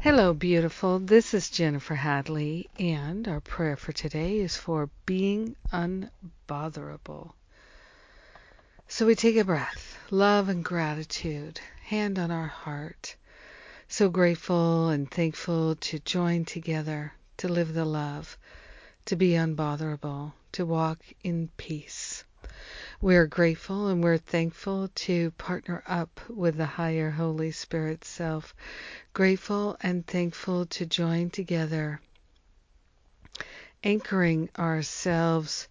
Hello, beautiful. This is Jennifer Hadley, and our prayer for today is for being unbotherable. So we take a breath, love and gratitude, hand on our heart. So grateful and thankful to join together, to live the love, to be unbotherable, to walk in peace. We're grateful and we're thankful to partner up with the higher Holy Spirit self. Grateful and thankful to join together, anchoring ourselves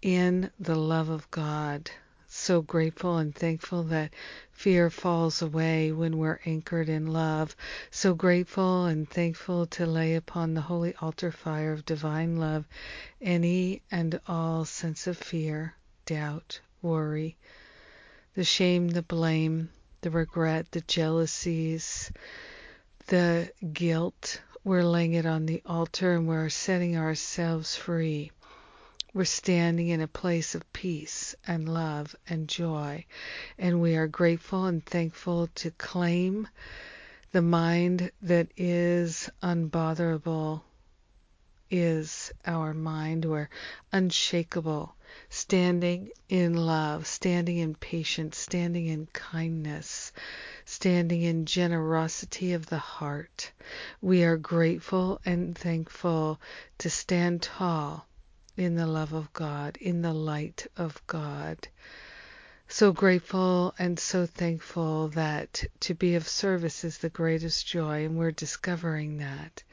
in the love of God. So grateful and thankful that fear falls away when we're anchored in love. So grateful and thankful to lay upon the holy altar fire of divine love any and all sense of fear, doubt, worry, the shame, the blame, the regret, the jealousies, the guilt. We're laying it on the altar and we're setting ourselves free. We're standing in a place of peace and love and joy, and we are grateful and thankful to claim the mind that is unbotherable is our mind. We're unshakable, standing in love, standing in patience, standing in kindness, standing in generosity of the heart. We are grateful and thankful to stand tall in the love of God, in the light of God. So grateful and so thankful that to be of service is the greatest joy, and we're discovering that.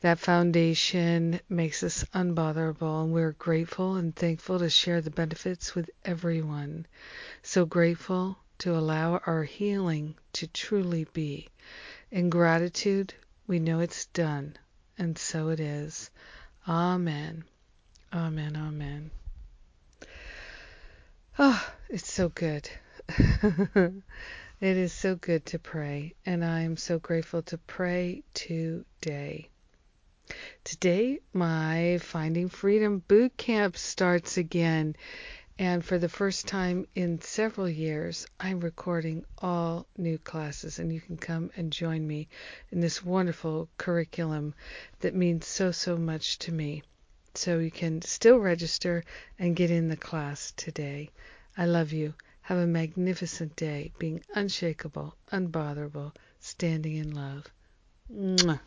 That foundation makes us unbotherable, and we're grateful and thankful to share the benefits with everyone. So grateful to allow our healing to truly be. In gratitude, we know it's done, and so it is. Amen. Amen. Amen. Oh, it's so good. it is so good to pray, and I am so grateful to pray today. Today, my Finding Freedom boot camp starts again. And for the first time in several years, I'm recording all new classes, and you can come and join me in this wonderful curriculum that means so, so much to me. So you can still register and get in the class today. I love you. Have a magnificent day, being unshakable, unbotherable, standing in love. Mwah.